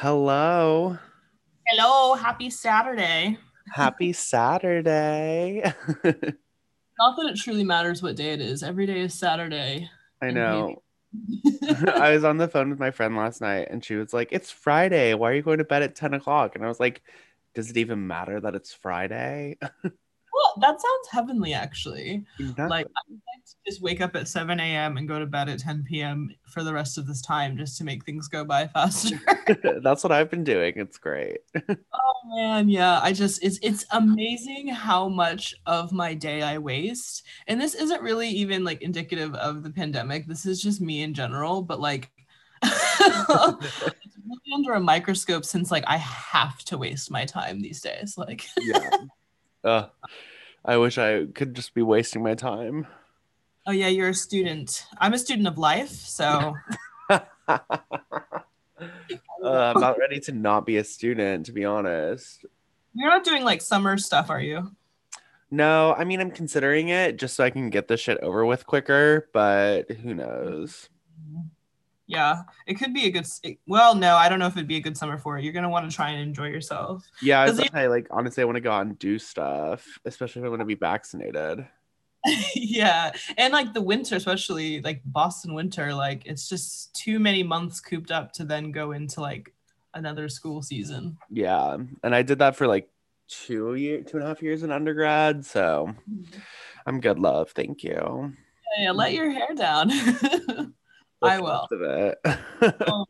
Hello. Hello, happy Saturday. Happy Saturday. Not that it truly matters what day it is. Every day is Saturday. I know. I was on the phone with my friend last night and she was like, It's Friday. Why are you going to bed at 10 o'clock? And I was like, Does it even matter that it's Friday? that sounds heavenly, actually. Like, I like to just wake up at 7 a.m. and go to bed at 10 p.m. for the rest of this time just to make things go by faster. That's what I've been doing. It's great. oh man, yeah. I just it's it's amazing how much of my day I waste. And this isn't really even like indicative of the pandemic. This is just me in general, but like it's really under a microscope since like I have to waste my time these days. Like yeah. Uh, I wish I could just be wasting my time. Oh yeah, you're a student. I'm a student of life, so Uh, I'm not ready to not be a student, to be honest. you're not doing like summer stuff, are you? No, I mean, I'm considering it just so I can get this shit over with quicker, but who knows? Yeah, it could be a good. Well, no, I don't know if it'd be a good summer for it. You're gonna want to try and enjoy yourself. Yeah, I was 'Cause gonna say, like, honestly, I want to go out and do stuff, especially if I want to be vaccinated. yeah, and like the winter, especially like Boston winter, like it's just too many months cooped up to then go into like another school season. Yeah, and I did that for like two year, two and a half years in undergrad, so mm-hmm. I'm good, love. Thank you. Yeah, let your hair down. I will. Oh,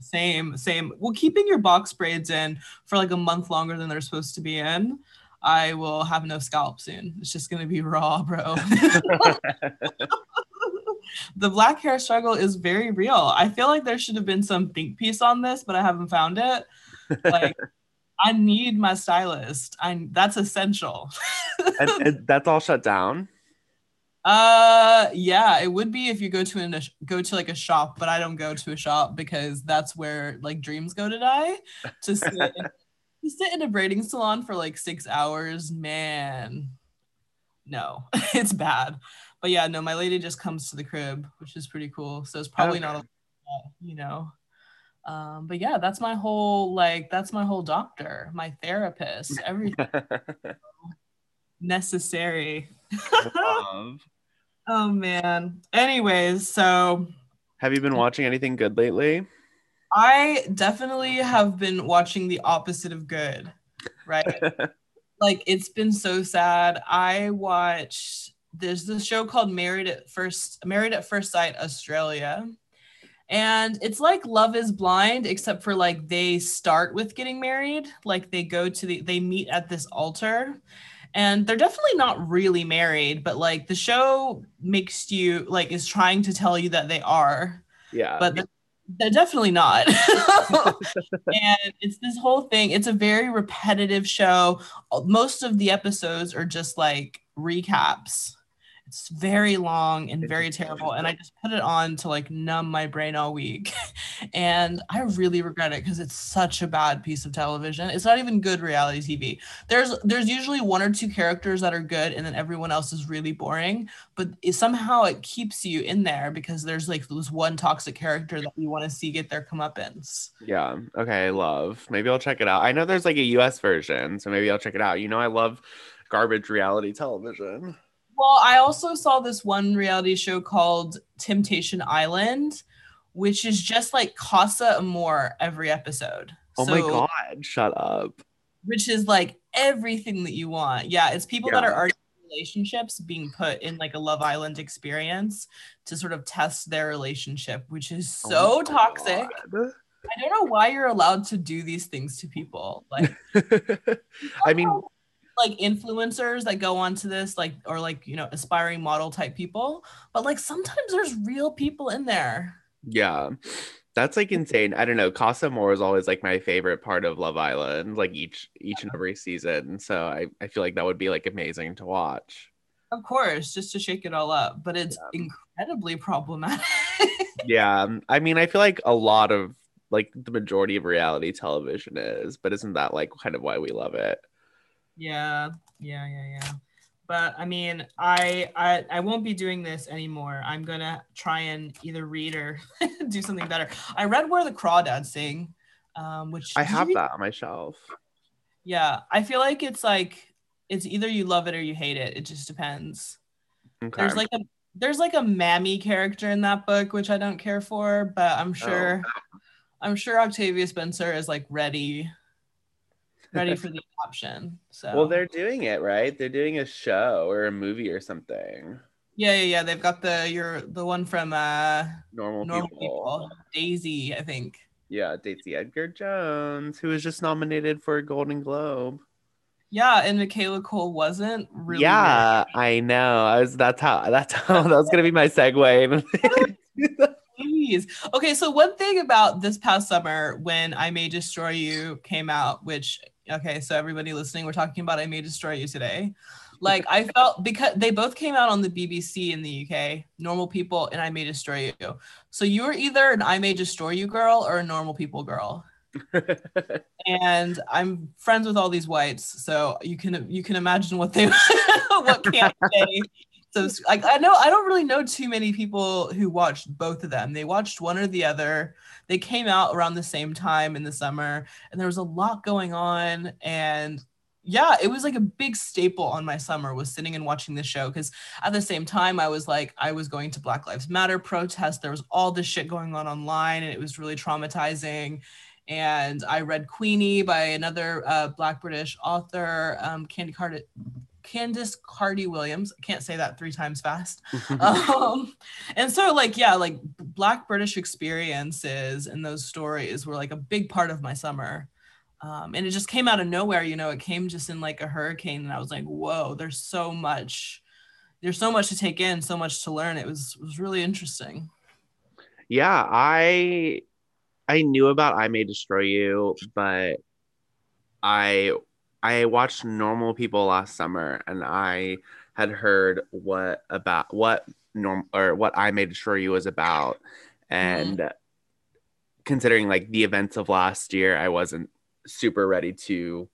Same, same. Well, keeping your box braids in for like a month longer than they're supposed to be in, I will have no scalp soon. It's just gonna be raw, bro. the black hair struggle is very real. I feel like there should have been some think piece on this, but I haven't found it. Like, I need my stylist. I that's essential. and, and that's all shut down. Uh, yeah, it would be if you go to an, go to like a shop, but I don't go to a shop because that's where like dreams go to die. To sit, in, to sit in a braiding salon for like six hours, man, no, it's bad. But yeah, no, my lady just comes to the crib, which is pretty cool. So it's probably not, a, you know. Um, but yeah, that's my whole like that's my whole doctor, my therapist, everything necessary. Love. Oh man. Anyways, so Have you been watching anything good lately? I definitely have been watching the opposite of good, right? like it's been so sad. I watched there's this show called Married at First Married at First Sight Australia. And it's like Love is Blind, except for like they start with getting married. Like they go to the they meet at this altar. And they're definitely not really married, but like the show makes you like is trying to tell you that they are yeah. but they're, they're definitely not. and it's this whole thing. It's a very repetitive show. Most of the episodes are just like recaps. It's very long and very terrible. And I just put it on to like numb my brain all week. and I really regret it because it's such a bad piece of television. It's not even good reality TV. There's there's usually one or two characters that are good and then everyone else is really boring but it, somehow it keeps you in there because there's like this one toxic character that you want to see get their comeuppance. Yeah. Okay. I love. Maybe I'll check it out. I know there's like a US version, so maybe I'll check it out. You know, I love garbage reality television. Well, I also saw this one reality show called Temptation Island, which is just like Casa Amor every episode. Oh my god, shut up. Which is like everything that you want. Yeah, it's people that are already in relationships being put in like a Love Island experience to sort of test their relationship, which is Oh so my toxic. God. I don't know why you're allowed to do these things to people. Like I mean, like influencers that go onto this, like or like you know, aspiring model type people. But like sometimes there's real people in there. yeah. That's like insane. I don't know. Casa Amor is always like my favorite part of Love Island, like each each and every season. So I, I feel like that would be like amazing to watch. Of course, just to shake it all up. But it's incredibly problematic. Yeah. I mean, I feel like a lot of like the majority of reality television is, but isn't that like kind of why we love it? Yeah, yeah, yeah, yeah. But I mean, I, I I won't be doing this anymore. I'm gonna try and either read or do something better. I read Where the Crawdads Sing. Um, which I have that on my shelf. Yeah, I feel like it's like it's either you love it or you hate it. It just depends. Okay. There's like a there's like a mammy character in that book which I don't care for, but Oh. I'm sure I'm sure Octavia Spencer is like ready ready for the adoption. So well, they're doing it right. They're doing a show or a movie or something. yeah, yeah, yeah. They've got the your the one from uh Normal, Normal people. People, Daisy, I think. Yeah, Daisy Edgar Jones, who was just nominated for a Golden Globe. Yeah, and Michaela Coel wasn't really. yeah, I know. I was. That's how. That's how. That was gonna be my segue. Please. Okay, so one thing about this past summer when I May Destroy You came out, which okay, so everybody listening, we're talking about I May Destroy You today. Like I felt because they both came out on the BBC in the UK, Normal People and I May Destroy You. So you were either an I May Destroy You girl or a Normal People girl. And I'm friends with all these whites, so you can you can imagine what they what can't say. So like I know I don't really know too many people who watched both of them. They watched one or the other. They came out around the same time in the summer, and there was a lot going on. And yeah, it was like a big staple on my summer was sitting and watching the show because at the same time I was like I was going to Black Lives Matter protest. There was all this shit going on online, and it was really traumatizing and I read Queenie by another uh, Black British author, um, Candy Card- Candice Carty-Williams. I can't say that three times fast. um, and so, like, yeah, like Black British experiences and those stories were like a big part of my summer. Um, and it just came out of nowhere, you know, it came just in like a hurricane. And I was like, whoa, there's so much, there's so much to take in, so much to learn. It was, it was really interesting. yeah, I I knew about I May Destroy You, but I I watched Normal People last summer, and I had heard what about what norm or what I May Destroy You was about, and considering like the events of last year, I wasn't super ready to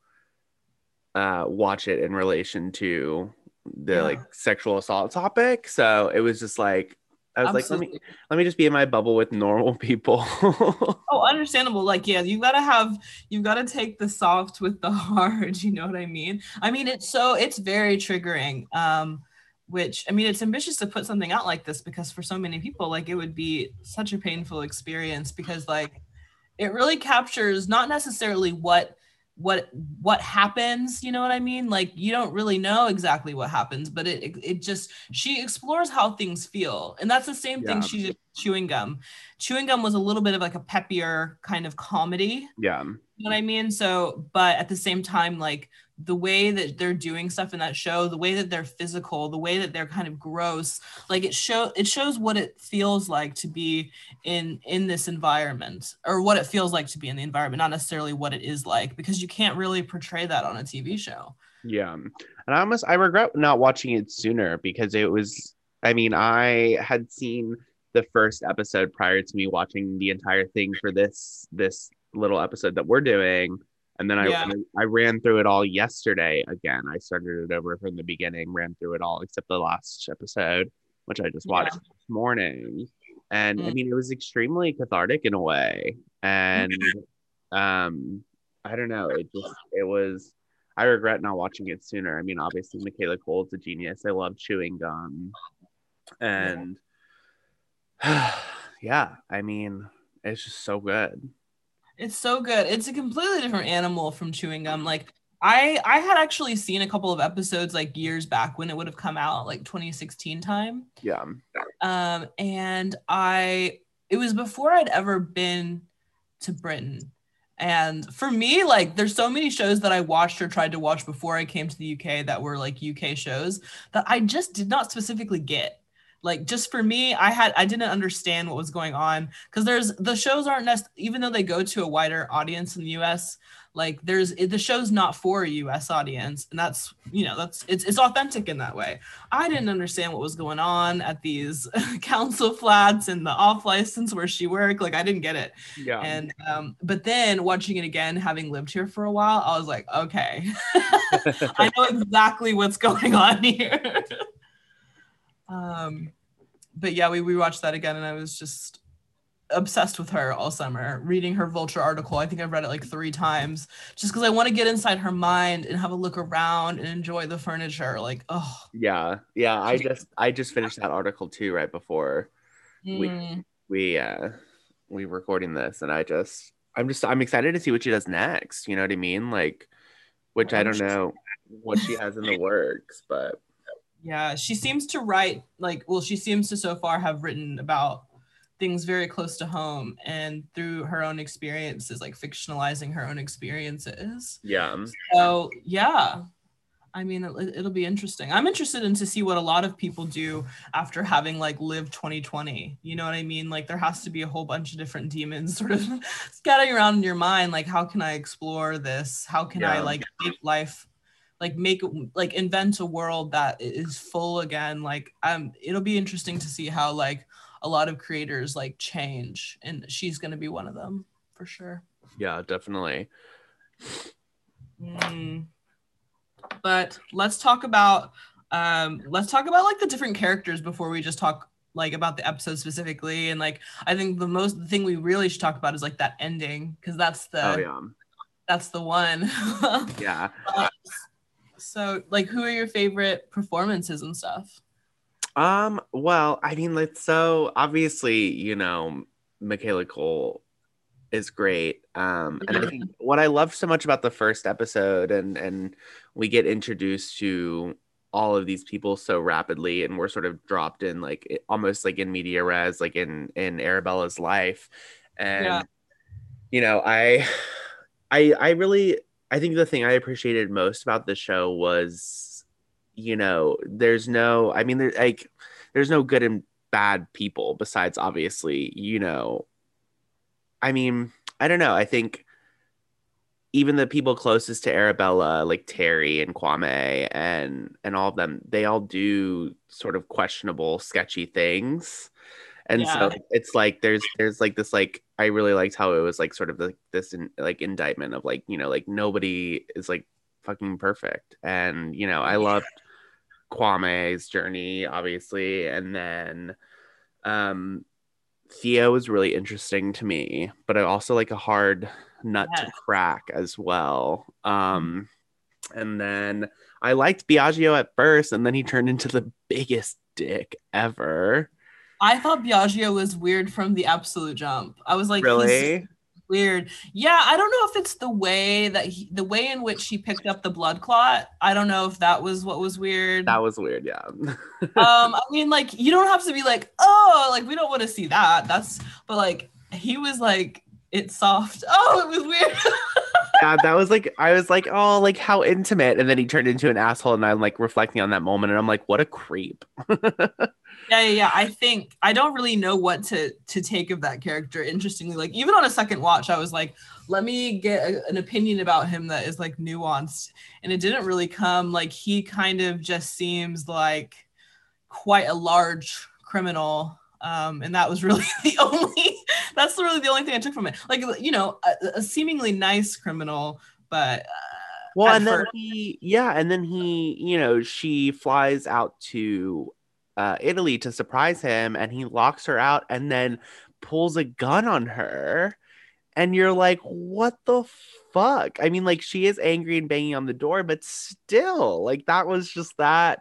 uh watch it in relation to the Yeah. like sexual assault topic. So it was just like I was like, let me let me just be in my bubble with normal people. Oh, understandable. Like, yeah, you gotta have, you've gotta take the soft with the hard. You know what I mean? I mean, it's so, it's very triggering. Um, which I mean, it's ambitious to put something out like this because for so many people, like, it would be such a painful experience because, like, it really captures not necessarily what what what happens you know what i mean? Like you don't really know exactly what happens but it it, it just she explores how things feel and that's the same thing she chewing gum chewing gum was a little bit of like a peppier kind of comedy yeah. you know what I mean? So, but at the same time, like the way that they're doing stuff in that show, the way that they're physical, the way that they're kind of gross, like it show it shows what it feels like to be in in this environment, or what it feels like to be in the environment, not necessarily what it is like, because you can't really portray that on a TV show. Yeah. And I almost I regret not watching it sooner because it was I mean, I had seen the first episode prior to me watching the entire thing for this this little episode that we're doing. And then I Yeah. I ran through it all yesterday again. I started it over from the beginning, ran through it all except the last episode, which I just watched Yeah. this morning. And I Mm. mean it was extremely cathartic in a way. And um I don't know, it just it was I regret not watching it sooner. I mean, obviously, Michaela Coel's a genius. I love chewing gum. And yeah, I mean, it's just so good. It's so good. It's a completely different animal from chewing gum. Like I I had actually seen a couple of episodes like years back when it would have come out like 2016 time. Yeah. Um and I it was before I'd ever been to Britain. And for me, like there's so many shows that I watched or tried to watch before I came to the UK that were like UK shows that I just did not specifically get. Like just for me, I had I didn't understand what was going on because there's the shows aren't nec- even though they go to a wider audience in the US, like there's the show's not for a US audience and that's you know that's it's it's authentic in that way. I didn't understand what was going on at these council flats and the off license where she worked. Like I didn't get it. Yeah. And um, but then watching it again, having lived here for a while, I was like, okay, I know exactly what's going on here. Um, but yeah, we we watched that again, and I was just, obsessed with her all summer, reading her Vulture article. I think I've read it like three times just because I want to get inside her mind and have a look around and enjoy the furniture. Like, oh. Yeah. Yeah. I just I just finished that article too right before Mm. we we uh we recording this and I just I'm just I'm excited to see what she does next. You know what I mean? Like which I don't know what she has in the works, but Yeah, she seems to write like well, she seems to so far have written about things very close to home and through her own experiences, like fictionalizing her own experiences. yeah. So yeah, I mean, it, it'll be interesting. I'm interested in to see what a lot of people do after having like lived 2020. You know what I mean? Like there has to be a whole bunch of different demons sort of scattering around in your mind. Like, how can I explore this? How can I like make life, like make like invent a world that is full again? Like, um, it'll be interesting to see how like a lot of creators like change, and she's gonna be one of them for sure. Yeah, definitely. Mm. But let's talk about um let's talk about like the different characters before we just talk like about the episode specifically and like I think the most the thing we really should talk about is like that ending because that's the Oh yeah. that's the one. Yeah. So like who are your favorite performances and stuff? Um, well, I mean, like, so obviously, you know, Michaela Coel is great. Um, and I think what I love so much about the first episode and and we get introduced to all of these people so rapidly and we're sort of dropped in like it- almost like in media res, like in in Arabella's life. And Yeah. you know, I I I really I think the thing I appreciated most about the show was you know, there's no I mean there like there's no good and bad people besides obviously, you know, I mean, I don't know. I think even the people closest to Arabella, like Terry and Kwame and and all of them, they all do sort of questionable, sketchy things. And so it's like there's there's like this like I really liked how it was like sort of like this in, like indictment of like you know like nobody is like fucking perfect and you know I loved Kwame's journey obviously and then um Theo was really interesting to me, but I also like a hard nut Yeah. to crack as well. Um, and then I liked Biagio at first, and then he turned into the biggest dick ever. I thought Biagio was weird from the absolute jump. I was like, really? weird. Yeah, I don't know if it's the way that he, the way in which he picked up the blood clot. I don't know if that was what was weird. That was weird. Yeah. um, I mean, like you don't have to be like, oh, like we don't want to see that. That's but like he was like, it's soft. Oh, it was weird. yeah, that was like I was like, oh, like how intimate, and then he turned into an asshole, and I'm like reflecting on that moment, and I'm like, what a creep. Yeah, yeah, yeah. I think I don't really know what to to take of that character. Interestingly, like even on a second watch, I was like, let me get a- an opinion about him that is like nuanced, and it didn't really come. Like he kind of just seems like quite a large criminal. Um, and that was really the only that's really the only thing I took from it. Like you know, a, a seemingly nice criminal, but uh, Well, and then he, yeah, and then he, you know, she flies out to uh, Italy to surprise him, and he locks her out, and then pulls a gun on her, and you're like, what the fuck? I mean, like she is angry and banging on the door, but still, like that was just that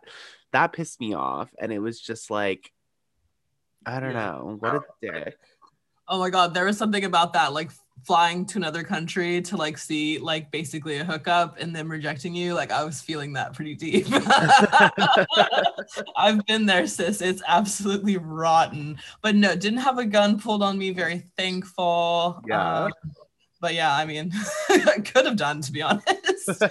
that pissed me off, and it was just like, I don't Yeah. know, what a dick. Oh my god, there was something about that, like flying to another country to like see like basically a hookup and then rejecting you. Like I was feeling that pretty deep. I've been there, sis. It's absolutely rotten. But no, didn't have a gun pulled on me. Very thankful. Yeah. Um, but yeah, I mean, I could have done to be honest.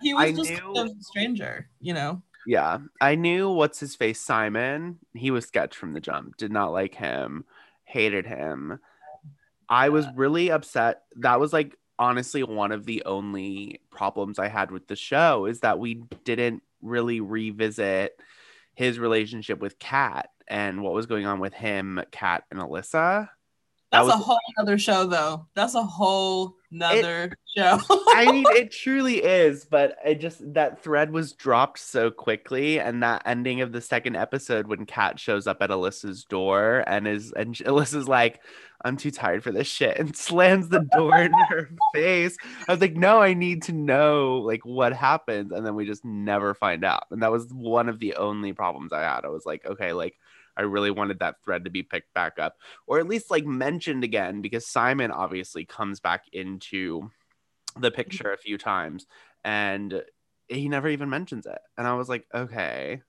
He was I just knew- a stranger, you know. Yeah, I knew what's his face Simon. He was sketch from the jump. Did not like him. Hated him. I was really upset. That was like honestly one of the only problems I had with the show is that we didn't really revisit his relationship with Kat and what was going on with him, Kat, and Alyssa. That That's was a whole other show, though. That's a whole another it, show. I mean, it truly is, but I just that thread was dropped so quickly, and that ending of the second episode when Kat shows up at Alyssa's door and is and Alyssa's like, "I'm too tired for this shit," and slams the door in her face. I was like, "No, I need to know like what happens," and then we just never find out, and that was one of the only problems I had. I was like, "Okay, like." I really wanted that thread to be picked back up or at least like mentioned again because Simon obviously comes back into the picture a few times and he never even mentions it. And I was like, okay.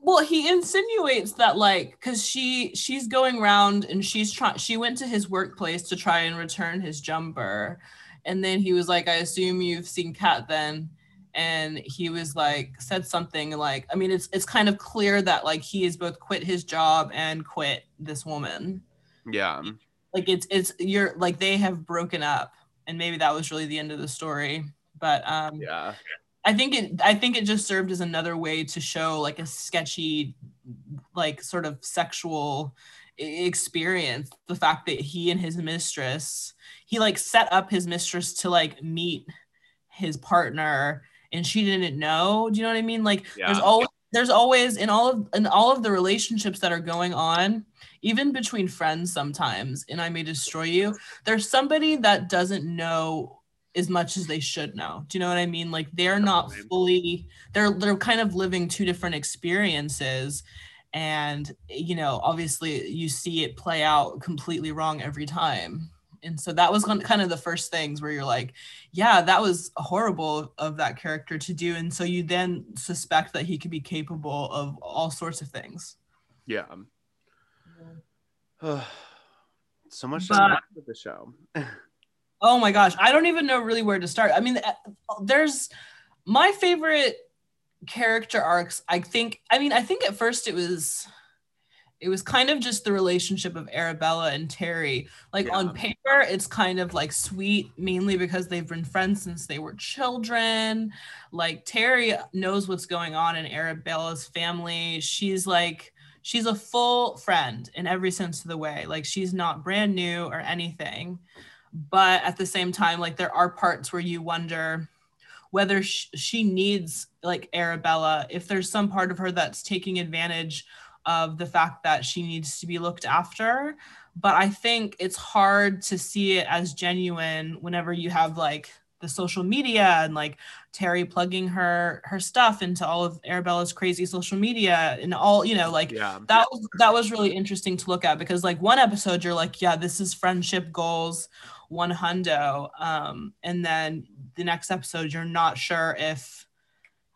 Well, he insinuates that like cuz she she's going around and she's trying she went to his workplace to try and return his jumper. And then he was like, I assume you've seen Kat then and he was like said something like i mean it's it's kind of clear that like he has both quit his job and quit this woman. Yeah. Like it's it's you're like they have broken up and maybe that was really the end of the story but um yeah. I think it i think it just served as another way to show like a sketchy like sort of sexual experience the fact that he and his mistress he like set up his mistress to like meet his partner and she didn't know. Do you know what I mean? Like yeah. there's always there's always in all of in all of the relationships that are going on, even between friends sometimes, and I may destroy you, there's somebody that doesn't know as much as they should know. Do you know what I mean? Like they're not fully they're they're kind of living two different experiences and you know obviously you see it play out completely wrong every time and so that was kind of the first things where you're like yeah that was horrible of that character to do. And so you then suspect that he could be capable of all sorts of things. Yeah. So much but, with the show. Oh my gosh. I don't even know really where to start. I mean uh, there's my favorite character arcs i think i mean i think at first it was it was kind of just the relationship of Arabella and Terry. Like yeah. on paper, it's kind of like sweet, mainly because they've been friends since they were children. Like Terry knows what's going on in Arabella's family. She's like, she's a full friend in every sense of the way. Like she's not brand new or anything. But at the same time, like there are parts where you wonder whether she needs like Arabella, if there's some part of her that's taking advantage of the fact that she needs to be looked after. But I think it's hard to see it as genuine whenever you have like the social media and like Terry plugging her her stuff into all of Arabella's crazy social media and all you know like yeah. that was that was really interesting to look at because like one episode you're like yeah this is friendship goals one hundo um and then the next episode you're not sure if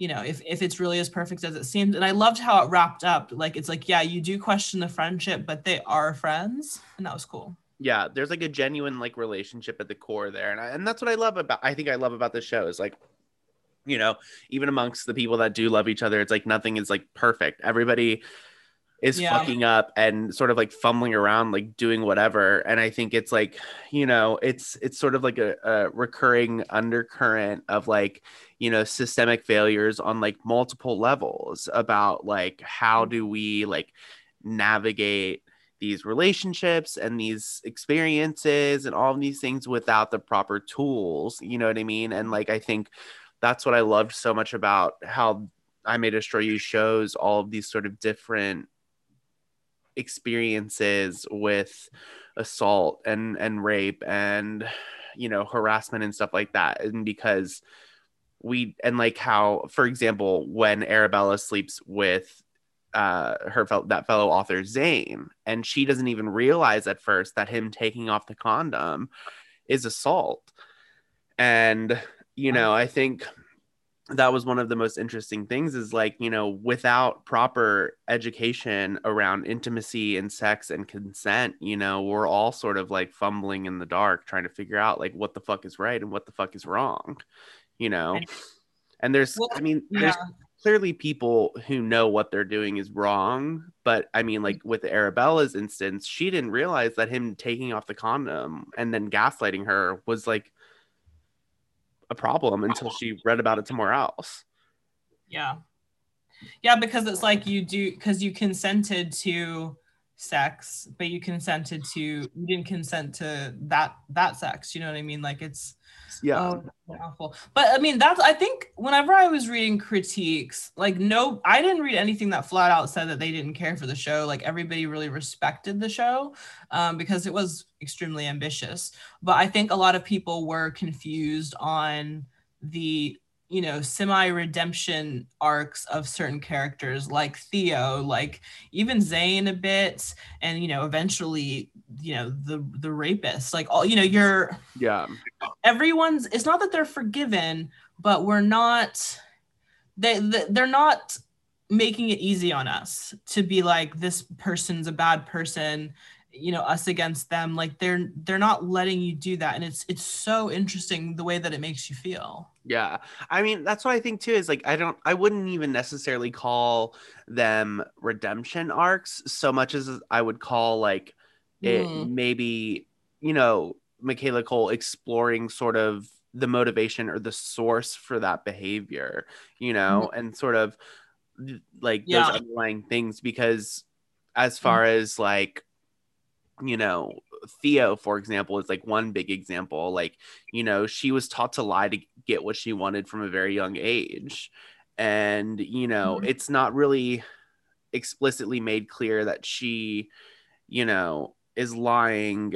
you know if, if it's really as perfect as it seems. And i loved how it wrapped up. Like it's like yeah you do question the friendship but they are friends. And that was cool. Yeah there's like a genuine like relationship at the core there. And, I, and that's what i love about i think i love about this show is like you know even amongst the people that do love each other it's like nothing is like perfect. Everybody is yeah. fucking up and sort of like fumbling around like doing whatever and i think it's like you know it's it's sort of like a, a recurring undercurrent of like you know systemic failures on like multiple levels about like how do we like navigate these relationships and these experiences and all of these things without the proper tools you know what i mean and like i think that's what i loved so much about how i may destroy you shows all of these sort of different experiences with assault and and rape and you know harassment and stuff like that. And because we and like how for example when arabella sleeps with uh her fel- that fellow author zane and she doesn't even realize at first that him taking off the condom is assault. And you know i think that was one of the most interesting things is like you know without proper education around intimacy and sex and consent you know we're all sort of like fumbling in the dark trying to figure out like what the fuck is right and what the fuck is wrong you know and there's well, i mean there's yeah. clearly people who know what they're doing is wrong but i mean like with arabella's instance she didn't realize that him taking off the condom and then gaslighting her was like a problem until she read about it somewhere else. Yeah. Yeah, because it's like you do because you consented to sex, but you consented to you didn't consent to that that sex. You know what I mean? Like it's yeah oh, awful. But I mean that's I think whenever I was reading critiques, like no I didn't read anything that flat out said that they didn't care for the show. Like everybody really respected the show um, because it was extremely ambitious. But I think a lot of people were confused on the you know semi redemption arcs of certain characters like Theo like even Zane a bit and you know eventually you know the the rapist like all you know you're yeah. everyone's it's not that they're forgiven but we're not they they're not making it easy on us to be like this person's a bad person you know us against them. Like they're they're not letting you do that. And it's it's so interesting the way that it makes you feel. Yeah. I mean that's what i think too is like i don't i wouldn't even necessarily call them redemption arcs so much as i would call like it Mm. maybe you know michaela coel exploring sort of the motivation or the source for that behavior you know and sort of like Yeah. those underlying things because as far as like you know theo for example is like one big example like you know she was taught to lie to get what she wanted from a very young age and you know Mhm. it's not really explicitly made clear that she you know is lying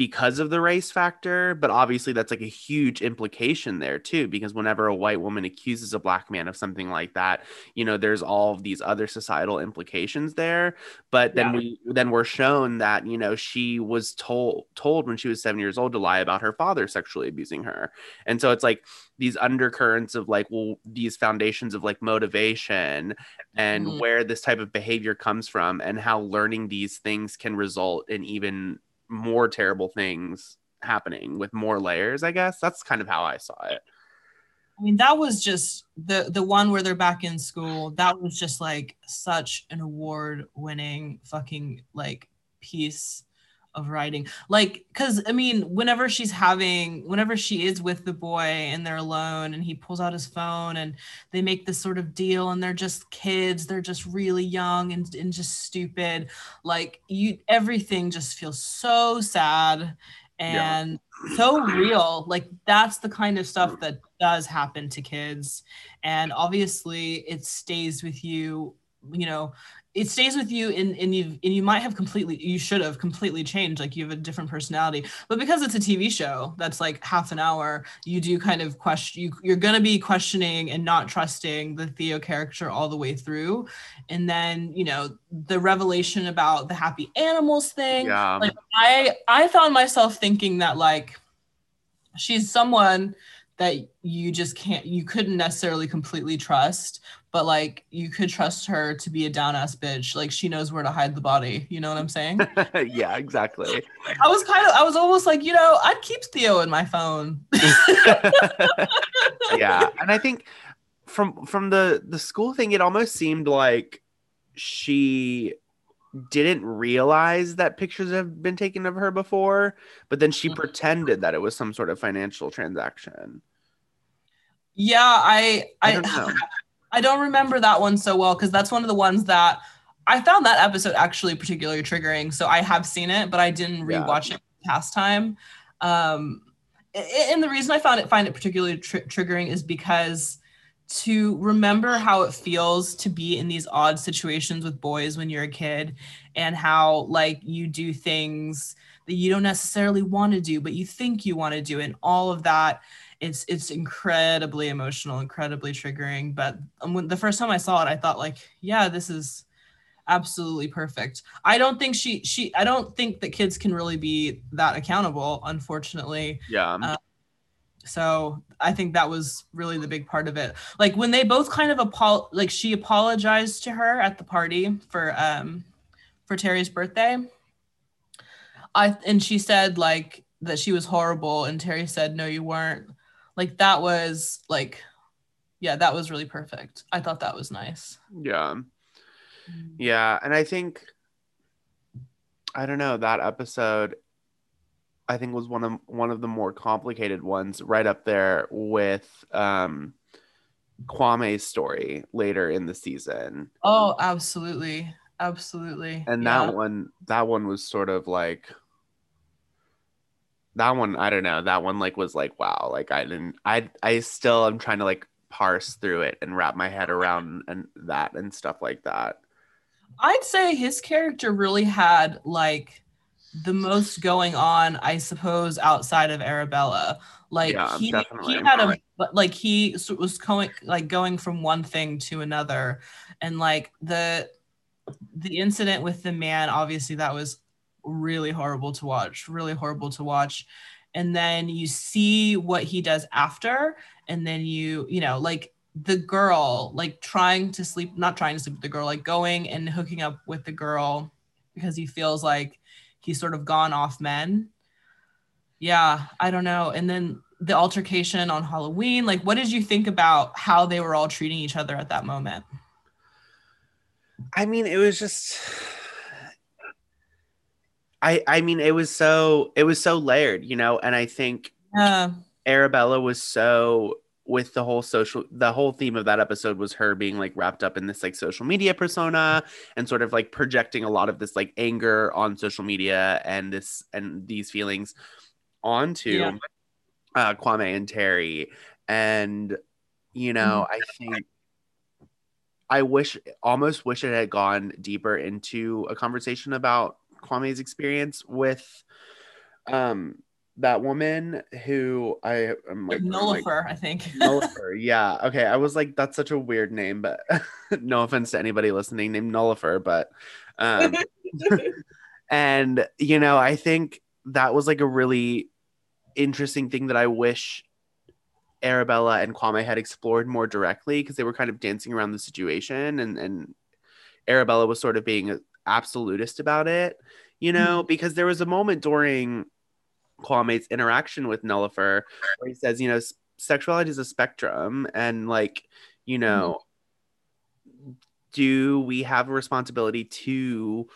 because of the race factor but obviously that's like a huge implication there too because whenever a white woman accuses a black man of something like that you know there's all of these other societal implications there but then Yeah. we then we're shown that you know she was told told when she was 7 years old to lie about her father sexually abusing her and so it's like these undercurrents of like well these foundations of like motivation and Mhm. where this type of behavior comes from and how learning these things can result in even more terrible things happening with more layers i guess that's kind of how i saw it I mean, that was just the the one where they're back in school. That was just like such an award winning fucking like piece of writing. Like, cause I mean, whenever she's having, whenever she is with the boy and they're alone, and he pulls out his phone and they make this sort of deal, and they're just kids, they're just really young and, and just stupid. Like you, everything just feels so sad Yeah. and so real. Like that's the kind of stuff that does happen to kids. And obviously it stays with you, you know, it stays with you and, and you and you might have completely you should have completely changed like you have a different personality. But because it's a tv show that's like half an hour you do kind of question you, you're going to be questioning and not trusting the theo character all the way through. And then you know the revelation about the happy animals thing yeah. like i i found myself thinking that like she's someone that you just can't you couldn't necessarily completely trust but like you could trust her to be a down ass bitch. Like she knows where to hide the body. You know what i'm saying? Yeah exactly. I was kind of i was almost like you know i'd keep theo in my phone. Yeah and i think from from the the school thing it almost seemed like she didn't realize that pictures have been taken of her before but then she Mhm. pretended that it was some sort of financial transaction. Yeah i i i don't know I don't remember that one so well because that's one of the ones that I found that episode actually particularly triggering. So I have seen it, but I didn't Yeah. rewatch it past time. Um, and the reason I found it find it particularly tr- triggering is because to remember how it feels to be in these odd situations with boys when you're a kid and how like you do things that you don't necessarily want to do but you think you want to do and all of that it's it's incredibly emotional incredibly triggering but um, when the first time i saw it i thought like yeah this is absolutely perfect. I don't think she she i don't think that kids can really be that accountable unfortunately. Yeah. Uh, so i think that was really the big part of it. Like when they both kind of apol like she apologized to her at the party for um for terry's birthday i and she said like that she was horrible and terry said no you weren't like that was like yeah that was really perfect i thought that was nice yeah Yeah, and I think I don't know that episode. I think was one of one of the more complicated ones, right up there with um, Kwame's story later in the season. oh absolutely Absolutely. And yeah. that one that one was sort of like that one I don't know. That one like was like wow, like I didn't I I still am trying to like parse through it and wrap my head around and that and stuff like that. I'd say his character really had like the most going on, I suppose, outside of Arabella. Like Yeah, he definitely. he had a but like he was going like going from one thing to another, and like the the incident with the man, obviously that was really horrible to watch, really horrible to watch. And then you see what he does after, and then you you know like the girl like trying to sleep, not trying to sleep with the girl, like going and hooking up with the girl because he feels like he's sort of gone off men. Yeah, I don't know. And then the altercation on Halloween, like what did you think about how they were all treating each other at that moment? I mean, it was just I I mean, it was so it was so layered, you know, and I think Yeah. Arabella was so with the whole social the whole theme of that episode was her being like wrapped up in this like social media persona and sort of like projecting a lot of this like anger on social media and this and these feelings onto Yeah. uh Kwame and Terry and you know I think I wish almost wish it had gone deeper into a conversation about Kwame's experience with um that woman who I am like, I'm like Nullifer, I think. Nullifer. Yeah. Okay. I was like, that's such a weird name, but no offense to anybody listening named Nullifer, but um and you know, I think that was like a really interesting thing that I wish Arabella and Kwame had explored more directly because they were kind of dancing around the situation and and Arabella was sort of being absolutist about it, you know, mm-hmm. because there was a moment during Kwame's interaction with Nullifer where he says, you know, sexuality is a spectrum and like, you know, mm-hmm. do we have a responsibility to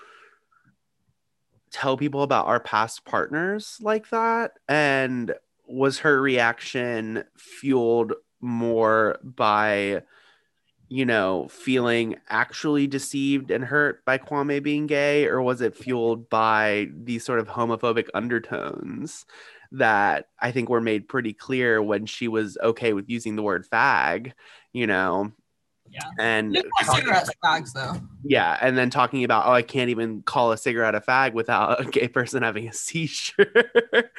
tell people about our past partners like that? And was her reaction fueled more by you know, feeling actually deceived and hurt by Kwame being gay, or was it fueled by these sort of homophobic undertones that I think were made pretty clear when she was okay with using the word fag, you know? Yeah. And You got cigarette bags though. yeah, and then talking about, oh, I can't even call a cigarette a fag without a gay person having a seizure.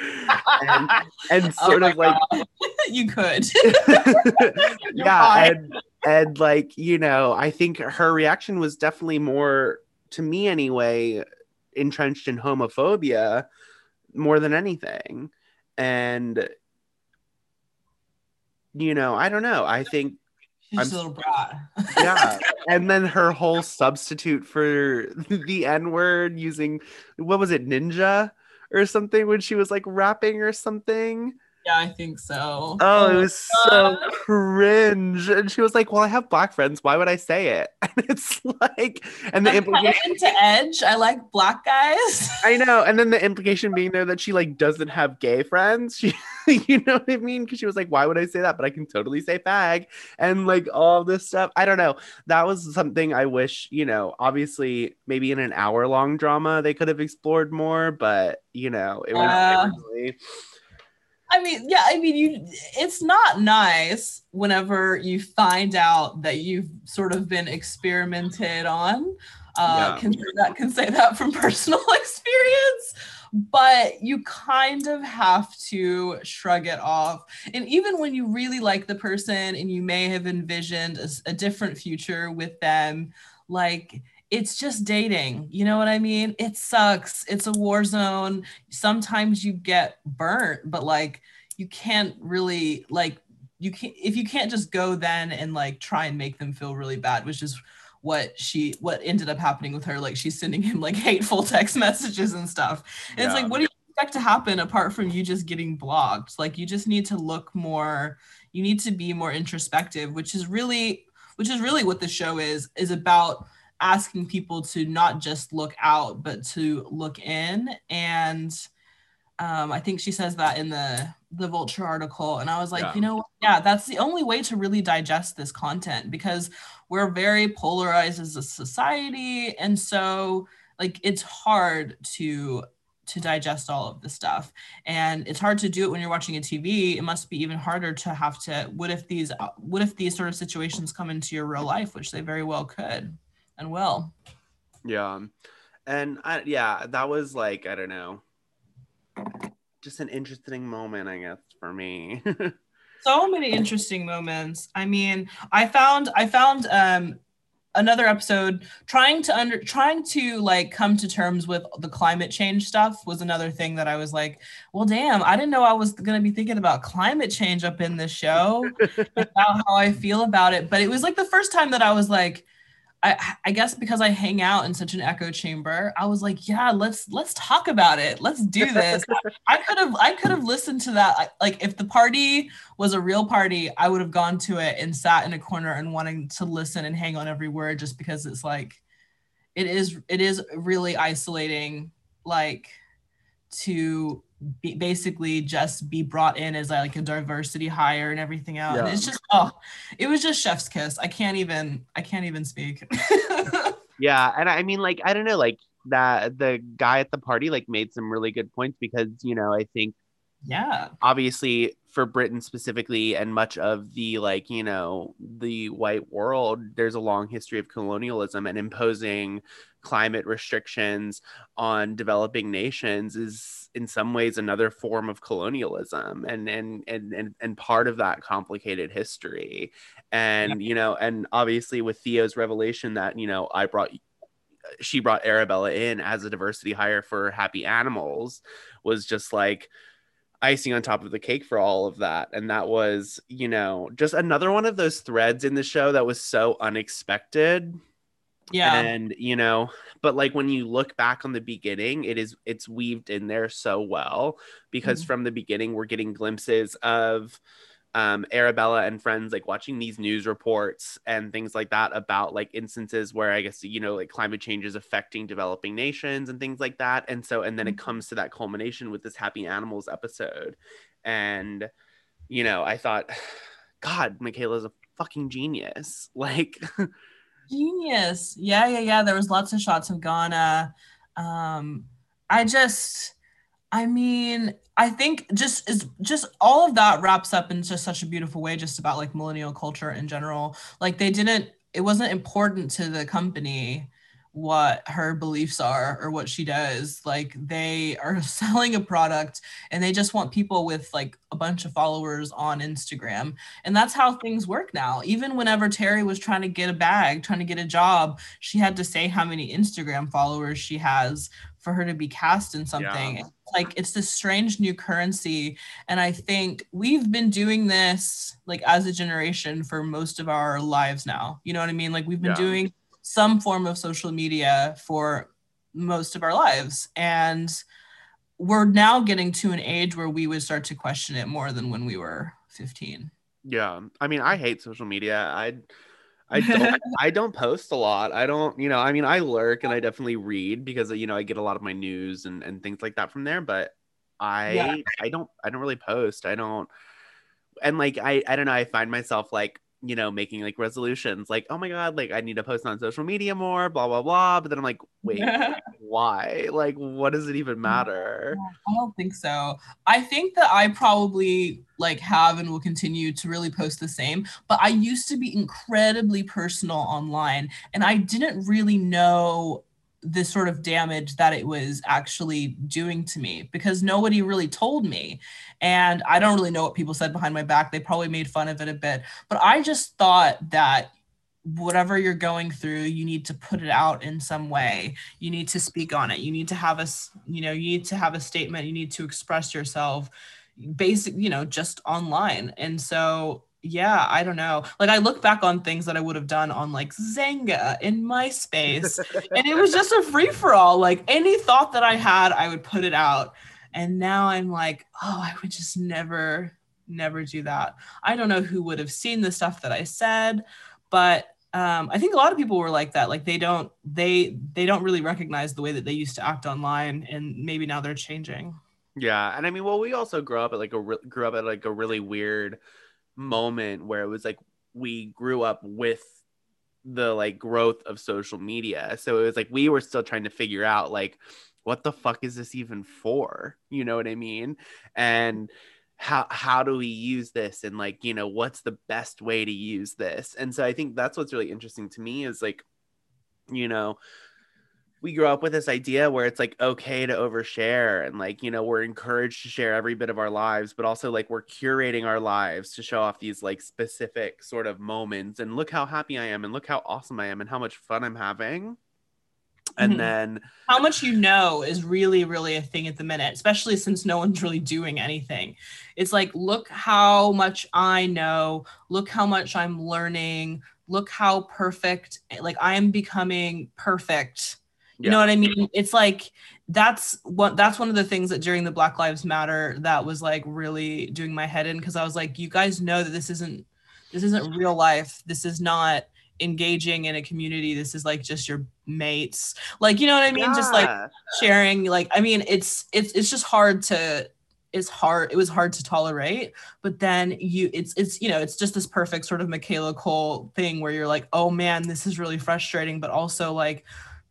and, and Oh sort my of like you could. yeah fine. and and like you know i think her reaction was definitely more to me anyway entrenched in homophobia more than anything. And you know i don't know. I think She's just a I'm- little brat. yeah. And then her whole substitute for the n word using what was it ninja or something when she was like rapping or something yeah, I think so. Oh, it oh, was so cringe. And she was like, Well, I have black friends. Why would I say it? And it's like, and the I'm implication, to Edge. I like black guys. I know. And then the implication being there that she like doesn't have gay friends. She, you know what I mean? Because she was like, Why would I say that? But I can totally say fag and like all this stuff. I don't know. That was something I wish, you know, obviously maybe in an hour long drama they could have explored more, but you know, it was it really. I mean, yeah, I mean, you. It's not nice whenever you find out that you've sort of been experimented on. Uh, Yeah. Can say that can say that from personal experience, but you kind of have to shrug it off. And even when you really like the person and you may have envisioned a different future with them, like it's just dating. You know what I mean? It sucks. It's a war zone sometimes you get burnt but like you can't really like you can't if you can't just go then and like try and make them feel really bad which is what she what ended up happening with her like she's sending him like hateful text messages and stuff and it's like what do you expect to happen apart from you just getting blocked like you just need to look more you need to be more introspective which is really which is really what the show is is about asking people to not just look out but to look in. And Um, I think she says that in the the Vulture article, and I was like, Yeah. you know, yeah, that's the only way to really digest this content because we're very polarized as a society, and so like it's hard to to digest all of the stuff. And it's hard to do it when you're watching a tv it must be even harder to have to what if these what if these sort of situations come into your real life which they very well could and well. Yeah. And I, yeah, that was like, I don't know, just an interesting moment, I guess, for me. so many interesting moments i mean i found i found um another episode trying to under trying to like come to terms with the climate change stuff was another thing that i was like well damn i didn't know i was going to be thinking about climate change up in this show about how i feel about it but it was like the first time that i was like I, I guess because I hang out in such an echo chamber, I was like, yeah, let's let's talk about it. Let's do this. I could have I could have listened to that. Like if the party was a real party, I would have gone to it and sat in a corner and wanting to listen and hang on every word just because it's like it is it is really isolating like to be, basically just be brought in as like a diversity hire and everything else. Yeah. it's just oh, it was just chef's kiss. I can't even I can't even speak. yeah. And I mean, like, I don't know, like, that the guy at the party like made some really good points because you know I think yeah. obviously for Britain specifically and much of the like you know the white world there's a long history of colonialism and imposing climate restrictions on developing nations is in some ways another form of colonialism and and and and, and part of that complicated history. And you know and obviously with Theo's revelation that you know I brought she brought Arabella in as a diversity hire for happy animals was just like icing on top of the cake for all of that. And that was you know just another one of those threads in the show that was so unexpected Yeah. and you know but like when you look back on the beginning it is it's weaved in there so well because Mhm. from the beginning we're getting glimpses of um, Arabella and friends like watching these news reports and things like that about like instances where I guess you know like climate change is affecting developing nations and things like that. And so and then it comes to that culmination with this Happy Animals episode, and you know I thought, God, Michaela's a fucking genius. Like, Genius. Yeah, yeah, yeah. There was lots of shots of Ghana. Um, I just I mean, I think just is just all of that wraps up in just such a beautiful way, just about like millennial culture in general. Like they didn't, it wasn't important to the company what her beliefs are or what she does. Like they are selling a product and they just want people with like a bunch of followers on Instagram. And that's how things work now. Even whenever Terry was trying to get a bag, trying to get a job, she had to say how many Instagram followers she has for her to be cast in something. Yeah. Like it's this strange new currency. And I think we've been doing this like as a generation for most of our lives now. You know what I mean? Like we've been Yeah. doing some form of social media for most of our lives. And we're now getting to an age where we would start to question it more than when we were 15. yeah, I mean, I hate social media. I I don't I don't post a lot. I don't, you know, I mean, I lurk and I definitely read because you know I get a lot of my news and and things like that from there. But I Yeah. I don't I don't really post. I don't, and like I I don't know. I find myself like you know making like resolutions like oh my god like I need to post on social media more blah blah blah. But then I'm like wait why like what does it even mm, matter? I don't think so. I think that I probably like have and will continue to really post the same, but I used to be incredibly personal online and I didn't really know the sort of damage that it was actually doing to me because nobody really told me. And I don't really know what people said behind my back. They probably made fun of it a bit, but I just thought that whatever you're going through you need to put it out in some way. You need to speak on it. You need to have a you know you need to have a statement. You need to express yourself basic you know just online. And so yeah i don't know like i look back on things that i would have done on like xanga in myspace and it was just a free for all like any thought that i had i would put it out and now i'm like oh i would just never never do that i don't know who would have seen the stuff that i said but um, I think a lot of people were like that. Like they don't they they don't really recognize the way that they used to act online, and maybe now they're changing. Yeah, and I mean, well, we also grew up at like a re- grew up at like a really weird moment where it was like we grew up with the like growth of social media. So it was like we were still trying to figure out like what the fuck is this even for? You know what I mean? And how how do we use this and like, you know, what's the best way to use this? And so I think that's what's really interesting to me is like you know, we grew up with this idea where it's like okay to overshare and like you know we're encouraged to share every bit of our lives but also like we're curating our lives to show off these like specific sort of moments and look how happy i am and look how awesome i am and how much fun i'm having. And mm-hmm. then how much you know is really really a thing at the minute especially since no one's really doing anything. It's like look how much i know look how much i'm learning look how perfect like i am becoming perfect you yeah. know what I mean? It's like that's what that's one of the things that during the Black Lives Matter that was like really doing my head in because I was like, you guys know that this isn't this isn't real life. This is not engaging in a community. This is like just your mates. Like, you know what I mean? Yeah. Just like sharing, like, I mean, it's it's it's just hard to it's hard it was hard to tolerate but then you it's it's you know it's just this perfect sort of michaela coel thing where you're like oh man this is really frustrating but also like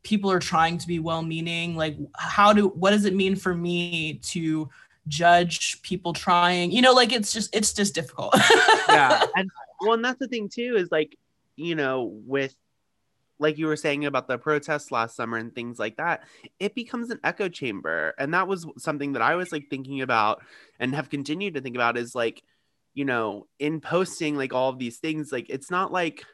people are trying to be well-meaning like how do what does it mean for me to judge people trying you know like it's just it's just difficult. Yeah and well and that's the thing too is like you know with like you were saying about the protests last summer and things like that it becomes an echo chamber. And that was something that i was like thinking about and have continued to think about is like you know in posting like all of these things like it's not like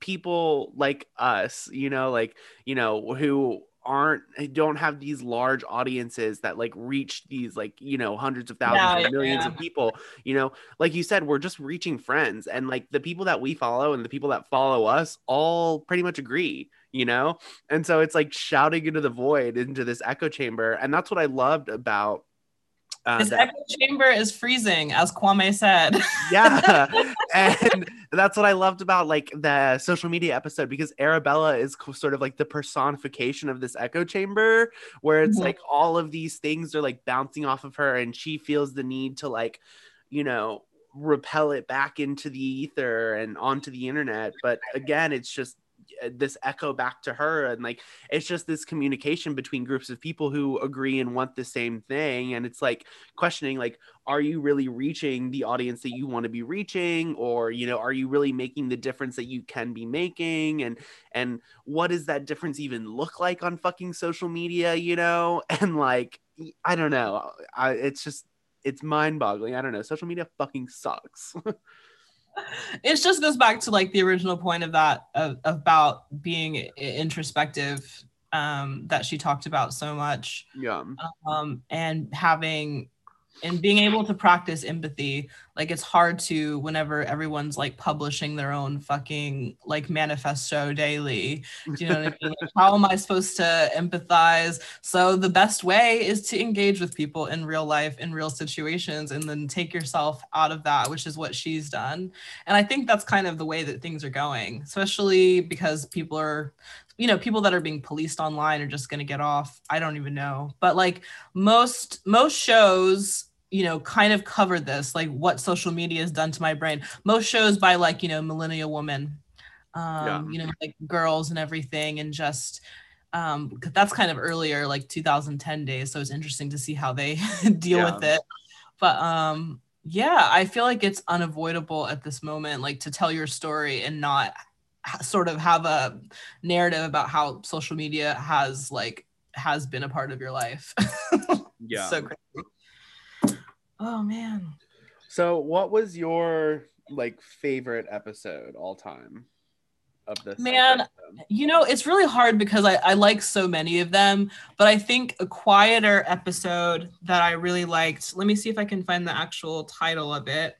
people like us, you know, like, you know, who aren't don't have these large audiences that like reach these like you know hundreds of thousands yeah, or millions yeah. of people you know like you said we're just reaching friends and like the people that we follow and the people that follow us all pretty much agree you know and so it's like shouting into the void into this echo chamber and that's what i loved about uh, His echo chamber is freezing, as Kwame said. yeah, and that's what I loved about like the social media episode because Arabella is sort of like the personification of this echo chamber, where it's mm-hmm. like all of these things are like bouncing off of her, and she feels the need to like, you know, repel it back into the ether and onto the internet. But again, it's just Uh, this echo back to her and like it's just this communication between groups of people who agree and want the same thing and it's like questioning like are you really reaching the audience that you want to be reaching? Or you know are you really making the difference that you can be making? And and what does that difference even look like on fucking social media you know? And like i don't know. I, it's just it's mind boggling i don't know. Social media fucking sucks it just goes back to like the original point of that of, about being introspective um that she talked about so much. Yeah. Um and having and being able to practice empathy like it's hard to whenever everyone's like publishing their own fucking like manifesto daily do you know what i mean? Like, how am i supposed to empathize? So the best way is to engage with people in real life in real situations and then take yourself out of that which is what she's done. And i think that's kind of the way that things are going especially because people are you know people that are being policed online are just going to get off. I don't even know. But like most most shows you know kind of covered this like what social media has done to my brain most shows by like you know millennial women um yeah. you know like girls and everything and just um that's kind of earlier like 2010 days so it's interesting to see how they deal yeah. with it but um yeah i feel like it's unavoidable at this moment like to tell your story and not sort of have a narrative about how social media has like has been a part of your life. yeah. so crazy. Oh man. So what was your like favorite episode all time? Of this man episode? you know it's really hard because I, I like so many of them but i think a quieter episode that i really liked let me see if i can find the actual title of it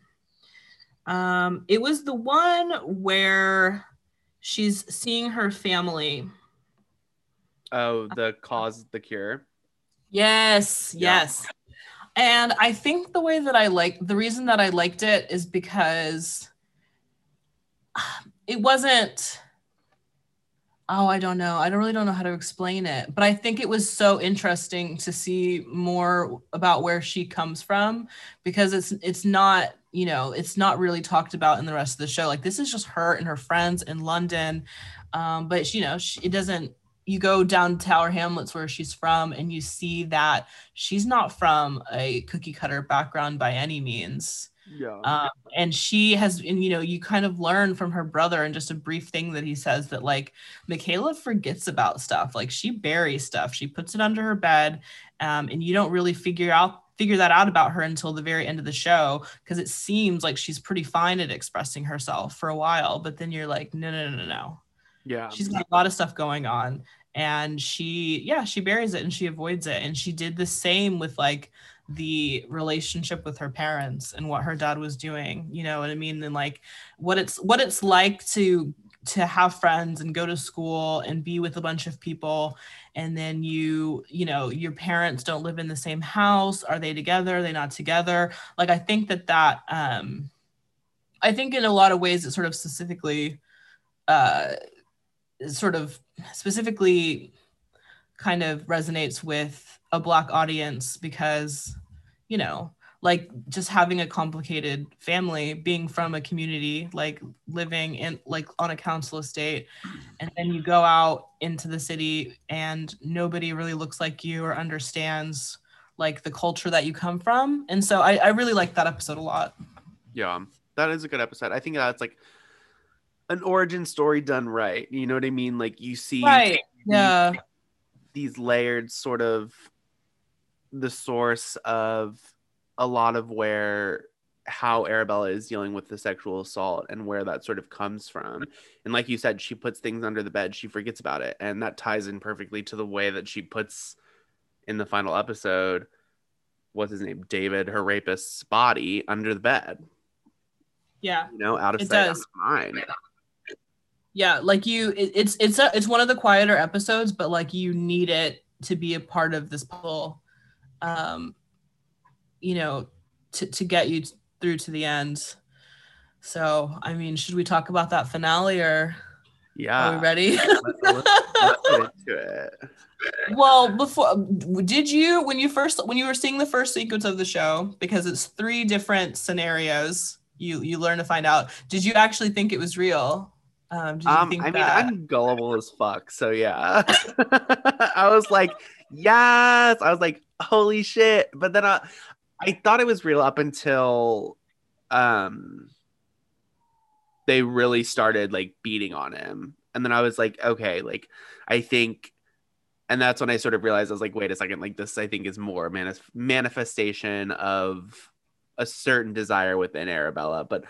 um it was the one where she's seeing her family. Oh, the cause, the cure. Yes, yeah. yes. And I think the way that I like the reason that I liked it is because it wasn't oh i don't know. I don't really don't know how to explain it but i think it was so interesting to see more about where she comes from because it's it's not you know it's not really talked about in the rest of the show. Like this is just her and her friends in london um, but you know she, it doesn't you go down to Tower Hamlets where she's from and you see that she's not from a cookie cutter background by any means. Yeah. um, and she has and you know you kind of learn from her brother and just a brief thing that he says that like michaela forgets about stuff. Like she buries stuff. She puts it under her bed um, and you don't really figure out figure that out about her until the very end of the show because it seems like she's pretty fine at expressing herself for a while but then you're like no no no no no yeah. she's got a lot of stuff going on. And she yeah she buries it and she avoids it. And she did the same with like the relationship with her parents and what her dad was doing. You know what i mean? And like what it's what it's like to to have friends and go to school and be with a bunch of people. And then you you know your parents don't live in the same house. Are they together? Are they not together? Like i think that that um i think in a lot of ways it sort of specifically uh sort of specifically kind of resonates with a black audience because you know like just having a complicated family being from a community like living in like on a council estate and then you go out into the city and nobody really looks like you or understands like the culture that you come from and so i, I really like that episode a lot Yeah, that is a good episode. I think that's like an origin story done right. You know what I mean? Like you see right yeah these layered sort of the source of a lot of where how Arabella is dealing with the sexual assault and where that sort of comes from. And like you said, she puts things under the bed, she forgets about it. And that ties in perfectly to the way that she puts in the final episode what's his name? David, her rapist's body under the bed. yeah You know, out of It sight, out does. of mind. Yeah like you it, it's it's a, it's one of the quieter episodes but like you need it to be a part of this puzzle um you know to, to get you through to the end so i mean should we talk about that finale or Yeah. are we ready let's, let's- let's get into it. well before did you when you first when you were seeing the first sequence of the show because it's three different scenarios you you learn to find out did you actually think it was real um, Um, think I mean, that I'm gullible as fuck, so yeah. I was like, yes. I was like, holy shit. But then I, I thought it was real up until, um, they really started like beating on him, and then I was like, okay, like I think, and that's when I sort of realized I was like, wait a second, like this I think is more manif- manifestation of a certain desire within Arabella, but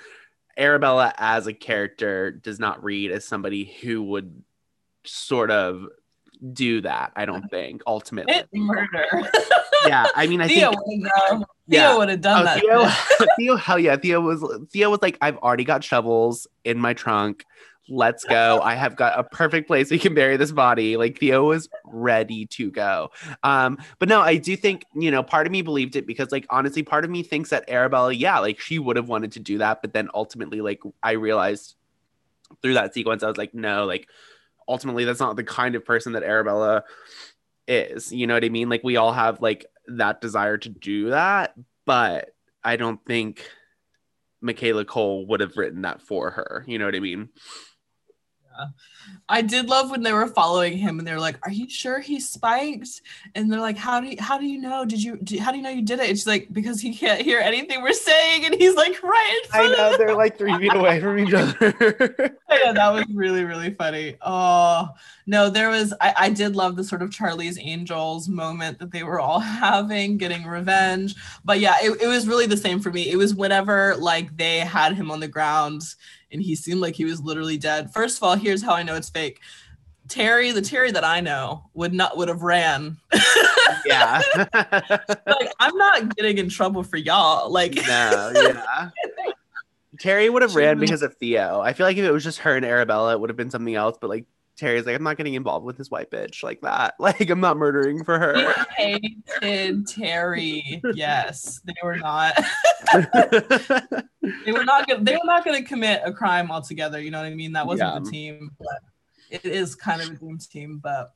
Arabella as a character does not read as somebody who would sort of do that. I don't think ultimately. Murder yeah, I mean, I Theo think would Yeah. Theo would have done oh, that. Theo, Theo, hell yeah, Theo was Theo was like, I've already got shovels in my trunk. Let's go. I have got a perfect place we can bury this body. Like Theo was ready to go. Um, but no, I do think, you know, part of me believed it because like honestly, part of me thinks that Arabella, yeah, like she would have wanted to do that, but then ultimately, like I realized through that sequence, I was like, no, like ultimately that's not the kind of person that Arabella is. You know what I mean? Like we all have like that desire to do that, but I don't think Michaela Coel would have written that for her. You know what I mean? America. I did love when they were following him and they're like, "Are you sure he spiked?" And they're like, "How do you, how do you know? Did you do, how do you know you did it?" It's like because he can't hear anything we're saying, and he's like right in I front of know they're like three feet away from each other. yeah, that was really really funny. Oh no, there was I, I did love the sort of Charlie's Angels moment that they were all having, getting revenge. But yeah, it, it was really the same for me. It was whenever like they had him on the ground and he seemed like he was literally dead. First of all, here's how I know it's fake. Terry, the Terry that I know, would not would have ran. yeah. like I'm not getting in trouble for y'all. Like no, yeah. Terry would have ran because of Theo. I feel like if it was just her and Arabella, it would have been something else. But like Terry's like, I'm not getting involved with this white bitch like that. Like I'm not murdering for they her. hated Terry. Yes, they were not. they were not gonna they were not gonna commit a crime altogether you know what i mean that wasn't Yeah. the team but it is kind of a dream team, but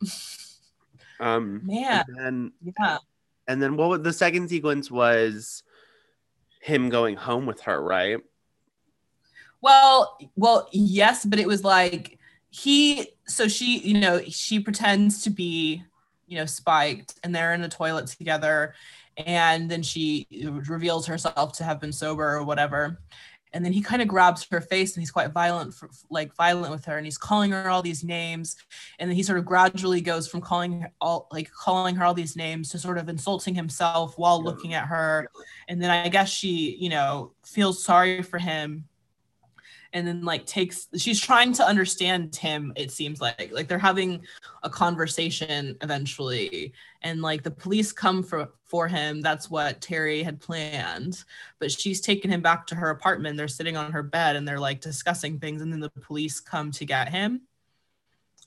Um, man, and then yeah. and then what was the second sequence was him going home with her, right? Well, well, yes, but it was like he so she, you know, she pretends to be, you know, spiked and they're in the toilet together and then she reveals herself to have been sober or whatever. And then he kind of grabs her face and he's quite violent, for, like violent with her, and he's calling her all these names. And then he sort of gradually goes from calling her all like calling her all these names to sort of insulting himself while looking at her. And then I guess she, you know, feels sorry for him and then like takes she's trying to understand him it seems like like they're having a conversation eventually and like the police come for for him that's what terry had planned but she's taken him back to her apartment they're sitting on her bed and they're like discussing things and then the police come to get him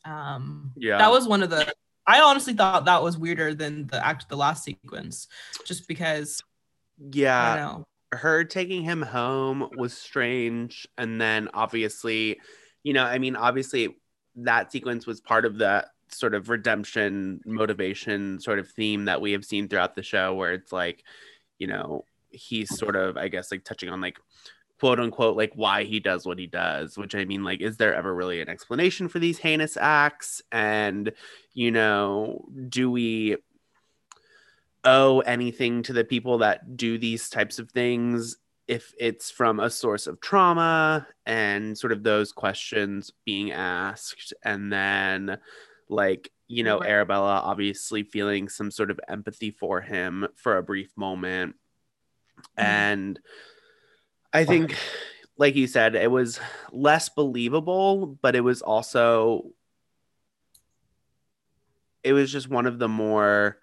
um Yeah. that was one of the i honestly thought that was weirder than the act the last sequence just because i Yeah. Her taking him home was strange and then obviously you know i mean obviously that sequence was part of the sort of redemption motivation sort of theme that we have seen throughout the show where it's like you know he's sort of i guess like touching on like quote unquote like why he does what he does which i mean like is there ever really an explanation for these heinous acts? And you know do we owe anything to the people that do these types of things if it's from a source of trauma and sort of those questions being asked. And then like you know Right. arabella obviously feeling some sort of empathy for him for a brief moment. Mm-hmm. And i think like you said it was less believable but it was also it was just one of the more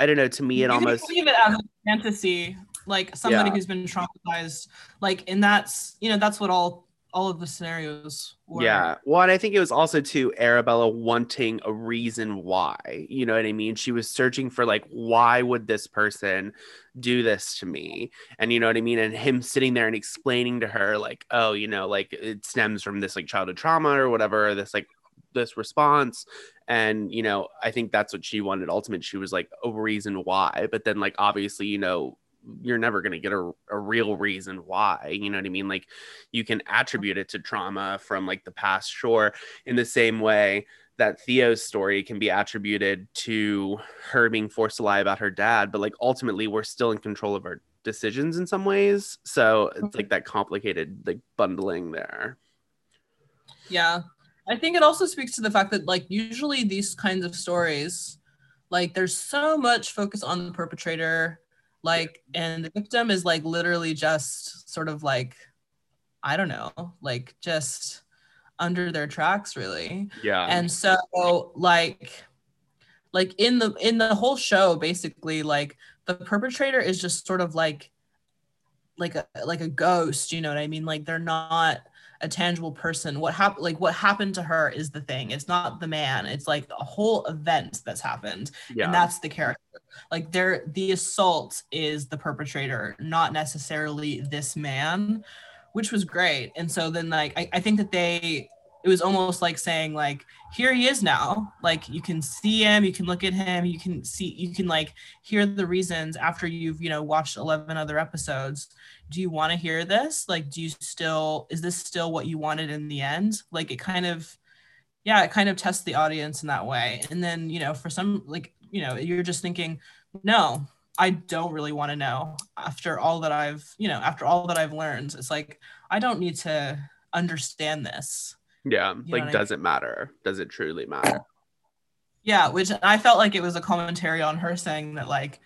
I don't know. To me, it you almost believe it as a fantasy, like somebody Yeah. who's been traumatized, like, and that's you know that's what all all of the scenarios were. yeah. Well, and I think it was also to Arabella wanting a reason why. You know what I mean? She was searching for like, why would this person do this to me? And you know what I mean? And him sitting there and explaining to her like, oh, you know, like it stems from this like childhood trauma or whatever. This like this response and you know i think that's what she wanted ultimate. She was like a reason why but then like obviously you know you're never going to get a, a real reason why you know what i mean? Like you can attribute it to trauma from like the past sure in the same way that theo's story can be attributed to her being forced to lie about her dad but like ultimately we're still in control of our decisions in some ways. So it's like mm-hmm. that complicated like bundling there. Yeah. I think it also speaks to the fact that like usually these kinds of stories, like there's so much focus on the perpetrator, like, and the victim is like literally just sort of like, I don't know, like just under their tracks, really. yeah and so like like in the in the whole show basically like the perpetrator is just sort of like like a like a ghost you know what i mean like they're not a tangible person what happened like what happened to her is the thing. It's not the man. It's like a whole event that's happened yeah. and that's the character. Like they're the assault is the perpetrator not necessarily this man which was great. And so then like I, I think that they it was almost like saying like here he is now. Like you can see him you can look at him you can see you can like hear the reasons after you've you know watched 11 other episodes. Do you want to hear this? Like do you still is this still what you wanted in the end? Like it kind of yeah it kind of tests the audience in that way. And then you know for some like you know you're just thinking no i don't really want to know after all that i've you know after all that i've learned. It's like i don't need to understand this Yeah, know like what I does it matter? Does it truly matter? Yeah, which I felt like it was a commentary on her saying that like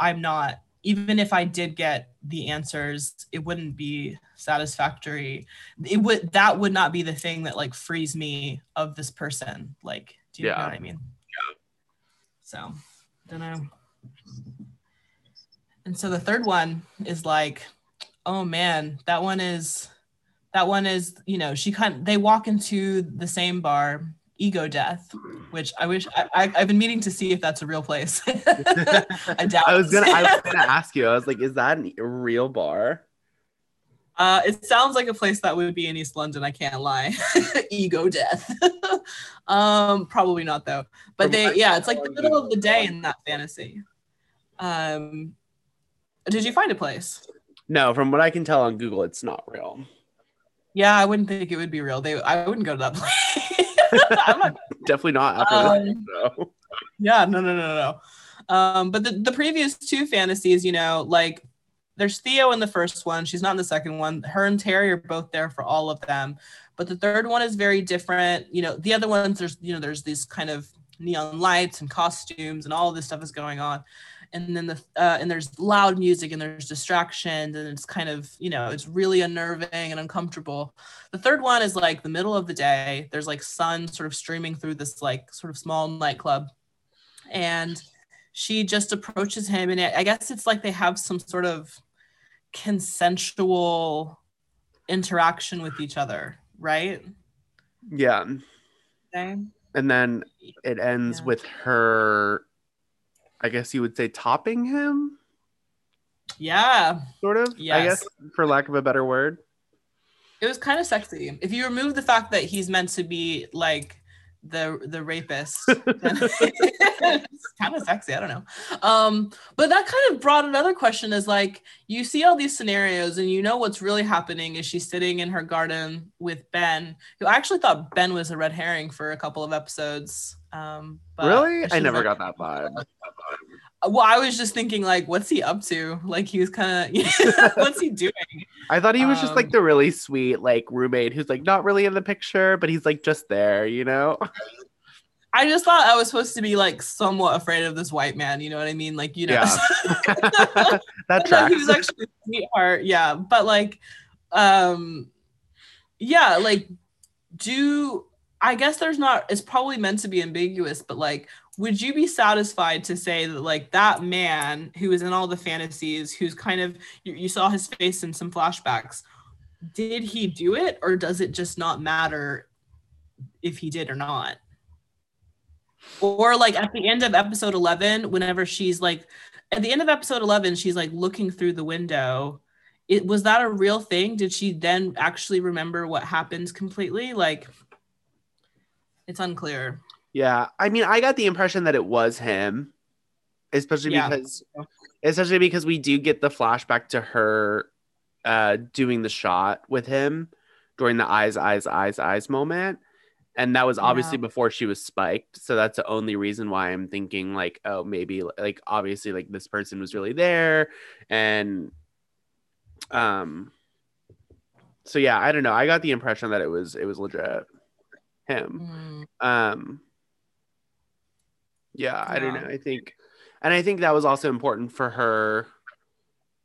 I'm not even if I did get the answers, it wouldn't be satisfactory. It would that would not be the thing that like frees me of this person. Like, do you Yeah. know what I mean? Yeah. So, don't know. And so the third one is like, oh man, that one is that one is, you know, she kind they walk into the same bar, ego death, which I wish I, I I've been meaning to see if that's a real place. I doubt I was gonna I was gonna ask you. I was like, is that a real bar? Uh, it sounds like a place that would be in East London. I can't lie. Ego death. um, probably not though. But they, yeah, it's like the middle of the day in that fantasy. Um, did you find a place? No, from what I can tell on Google, it's not real. Yeah, I wouldn't think it would be real. They, I wouldn't go to that place. Not Definitely not after this Um, yeah no no no no no. Um but the, the previous two fantasies you know like there's theo in the first one. She's not in the second one. Her and terry are both there for all of them. But the third one is very different. You know the other ones there's you know there's these kind of neon lights and costumes and all this stuff is going on and then the uh, and there's loud music and there's distractions and it's kind of you know it's really unnerving and uncomfortable the third one is like the middle of the day there's like sun sort of streaming through this like sort of small nightclub and she just approaches him and i guess it's like they have some sort of consensual interaction with each other right Yeah. okay. And then it ends Yeah. with her, I guess you would say, topping him, yeah sort of. I Yes. guess, for lack of a better word. it was kind of sexy if you remove the fact that he's meant to be like the the rapist kind of sexy i don't know um but that kind of brought another question is like you see all these scenarios and you know what's really happening is she's sitting in her garden with ben who i actually thought ben was a red herring for a couple of episodes um but really? I never like- got that vibe. well i was just thinking like what's he up to like he was kind of what's he doing I thought he was just like Um, the really sweet, like roommate who's like not really in the picture, but he's like just there, you know? I just thought I was supposed to be like somewhat afraid of this white man. You know what I mean? Like, you know, Yeah. that No, he was actually a sweetheart. Yeah. But like, um, yeah, like, do I guess there's not, it's probably meant to be ambiguous, but like, would you be satisfied to say that like that man who is in all the fantasies, who's kind of, you, you saw his face in some flashbacks, did he do it or does it just not matter if he did or not? Or like at the end of episode 11, whenever she's like, at the end of episode 11, she's like looking through the window. It was that a real thing? Did she then actually remember what happened completely? Like, it's unclear. Yeah, I mean, I got the impression that it was him, especially Yeah. because, especially because we do get the flashback to her uh, doing the shot with him during the eyes, eyes, eyes, eyes moment, and that was obviously Yeah. before she was spiked. So that's the only reason why I'm thinking like, oh, maybe like obviously like this person was really there, and um, so yeah, I don't know. I got the impression that it was it was legit him. Mm, Um, yeah, I don't know. I think, and I think that was also important for her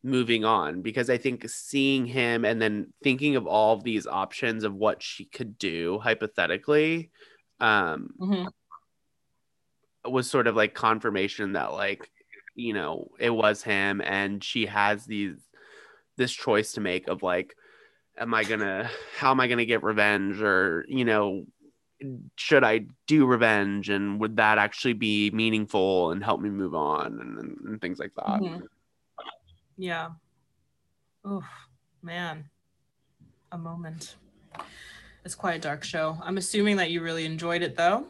moving on because I think seeing him and then thinking of all of these options of what she could do hypothetically um, mhm. was sort of like confirmation that like you know it was him and she has these this choice to make of like am i gonna how am i gonna get revenge or you know should i do revenge and would that actually be meaningful and help me move on and, and, and things like that Mhm. Yeah. Oh, man. A moment. It's quite a dark show. I'm assuming that you really enjoyed it though.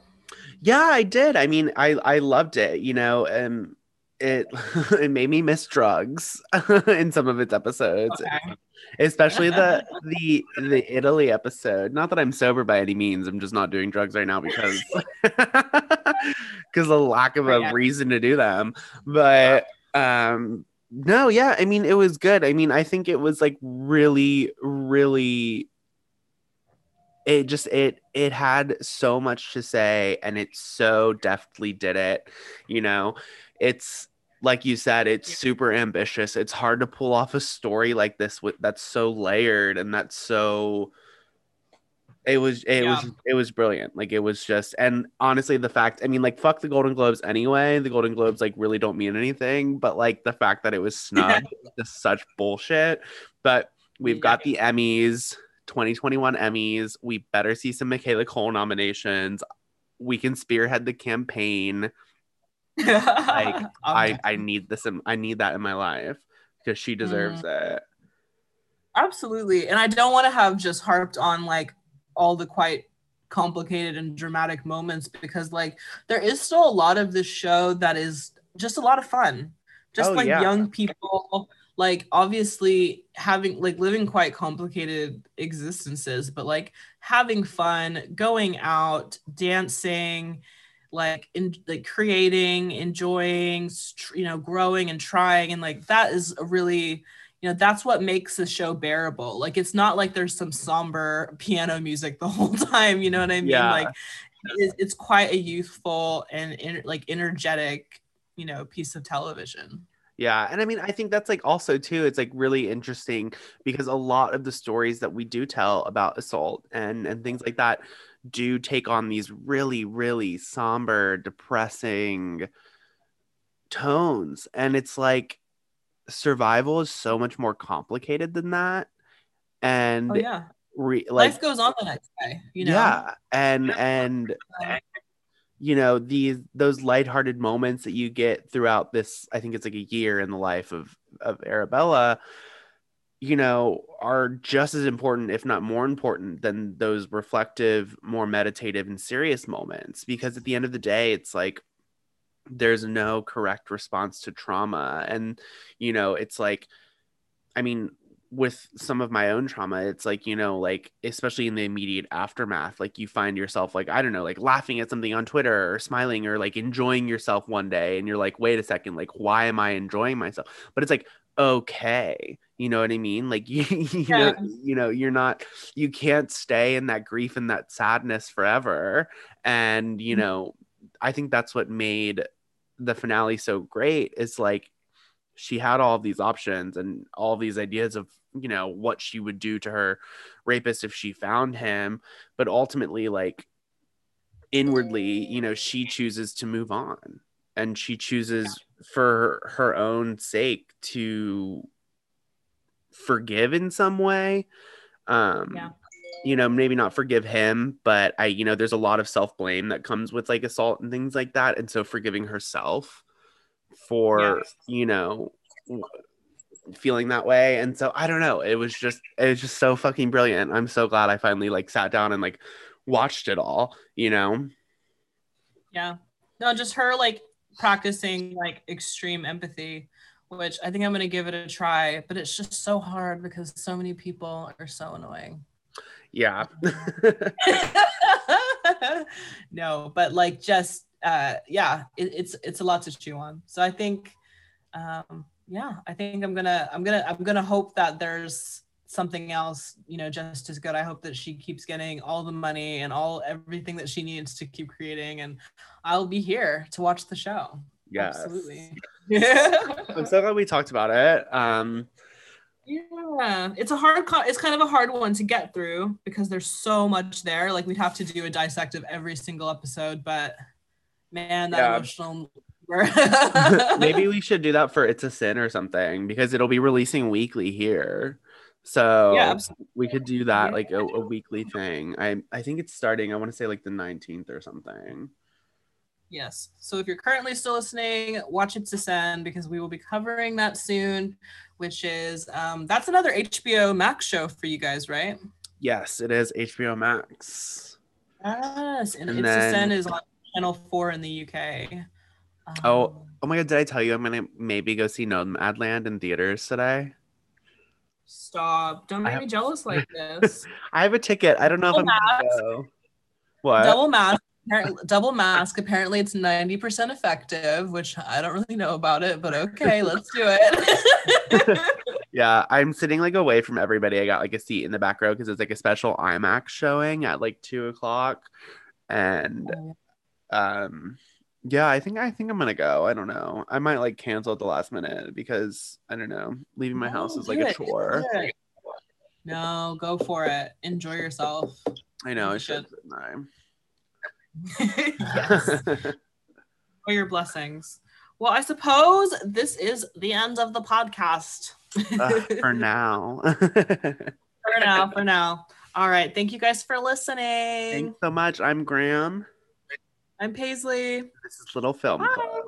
yeah i did i mean i i loved it you know um it it made me miss drugs in some of its episodes Okay. Especially the the the Italy episode. Not that I'm sober by any means. I'm just not doing drugs right now because because of lack of a reason to do them. But um no, yeah, I mean it was good. I mean, I think it was like really really it just it it had so much to say and it so deftly did it, you know. It's like you said, it's super ambitious. It's hard to pull off a story like this with that's so layered and that's so it was it Yeah. was it was brilliant. Like it was just and honestly the fact I mean like fuck the Golden Globes anyway. The Golden Globes like really don't mean anything, but like the fact that it was snubbed is just such bullshit. But we've got the Emmys, 2021 Emmys. We better see some Michaela Coel nominations. We can spearhead the campaign. Like I I need this. In, I need that in my life because she deserves mm-hmm. it. Absolutely. And I don't want to have just harped on like all the quite complicated and dramatic moments because like there is still a lot of this show that is just a lot of fun. Just Oh, like yeah. young people like obviously having like living quite complicated existences but like having fun, going out, dancing, like in like creating, enjoying, you know, growing and trying and like that is a really you know that's what makes the show bearable like it's not like there's some somber piano music the whole time you know what i mean Yeah. like it's, it's quite a youthful and ener- like energetic you know piece of television Yeah, and I mean, I think that's like also too. It's like really interesting because a lot of the stories that we do tell about assault and and things like that do take on these really, really somber, depressing tones, and it's like survival is so much more complicated than that, and oh yeah. re- like life goes on the next day you know? Yeah, and and you know these those lighthearted moments that you get throughout this i think it's like a year in the life of of arabella you know are just as important if not more important than those reflective more meditative and serious moments because at the end of the day it's like there's no correct response to trauma. And you know it's like i mean with some of my own trauma it's like you know like especially in the immediate aftermath like you find yourself like i don't know like laughing at something on twitter or smiling or like enjoying yourself one day and you're like wait a second like why am i enjoying myself? But it's like okay you know what i mean? Like you, you know you know you're not you can't stay in that grief and that sadness forever. And you Mhm. know i think that's what made the finale so great is like she had all of these options and all these ideas of you know what she would do to her rapist if she found him. But ultimately like inwardly you know she chooses to move on and she chooses for her own sake to forgive in some way. Um Yeah. you know maybe not forgive him but i you know there's a lot of self-blame that comes with like assault and things like that. And so forgiving herself for Yeah. you know feeling that way. And so i don't know. It was just it was just so fucking brilliant. I'm so glad i finally like sat down and like watched it all you know? Yeah. No just her like practicing like extreme empathy which i think i'm going to give it a try but it's just so hard because so many people are so annoying. Yeah. No but like just uh yeah it, it's it's a lot to chew on. So i think um yeah i think i'm gonna i'm gonna i'm gonna hope that there's something else you know just as good. I hope that she keeps getting all the money and all everything that she needs to keep creating and i'll be here to watch the show yes absolutely i'm so glad we talked about it um Yeah, it's a hard. Co- it's kind of a hard one to get through because there's so much there. Like we'd have to do a dissect of every single episode, but man, that Yeah. emotional. maybe we should do that for it's a sin or something because it'll be releasing weekly here so Yeah, we could do that like a, a weekly thing i i think it's starting i want to say like the 19th or something Yes. So if you're currently still listening, watch It's a Sin because we will be covering that soon, which is um, that's another HBO Max show for you guys, right? yes it is hbo max Yes, and, And It's a Sin then- is on Channel Four in the UK. Oh. Um, oh my god did i tell you i'm gonna maybe go see nomadland in theaters today stop! Don't make have- me jealous like this. i have a ticket i don't know if i'm gonna go what double mask double mask apparently it's 90% effective which i don't really know about it but okay let's do it Yeah, I'm sitting like away from everybody. I got like a seat in the back row because it's like a special IMAX showing at like two o'clock, and um, yeah, I think I think I'm gonna go. I don't know. I might like cancel at the last minute because I don't know. Leaving my house is like do a it, chore. no go for it enjoy yourself I know. I You should. yes your blessings well i suppose this is the end of the podcast I? Ugh, for now. for now for now all right thank you guys for listening Thanks so much. I'm Graham. i'm paisley This is Little Film Bye. Club.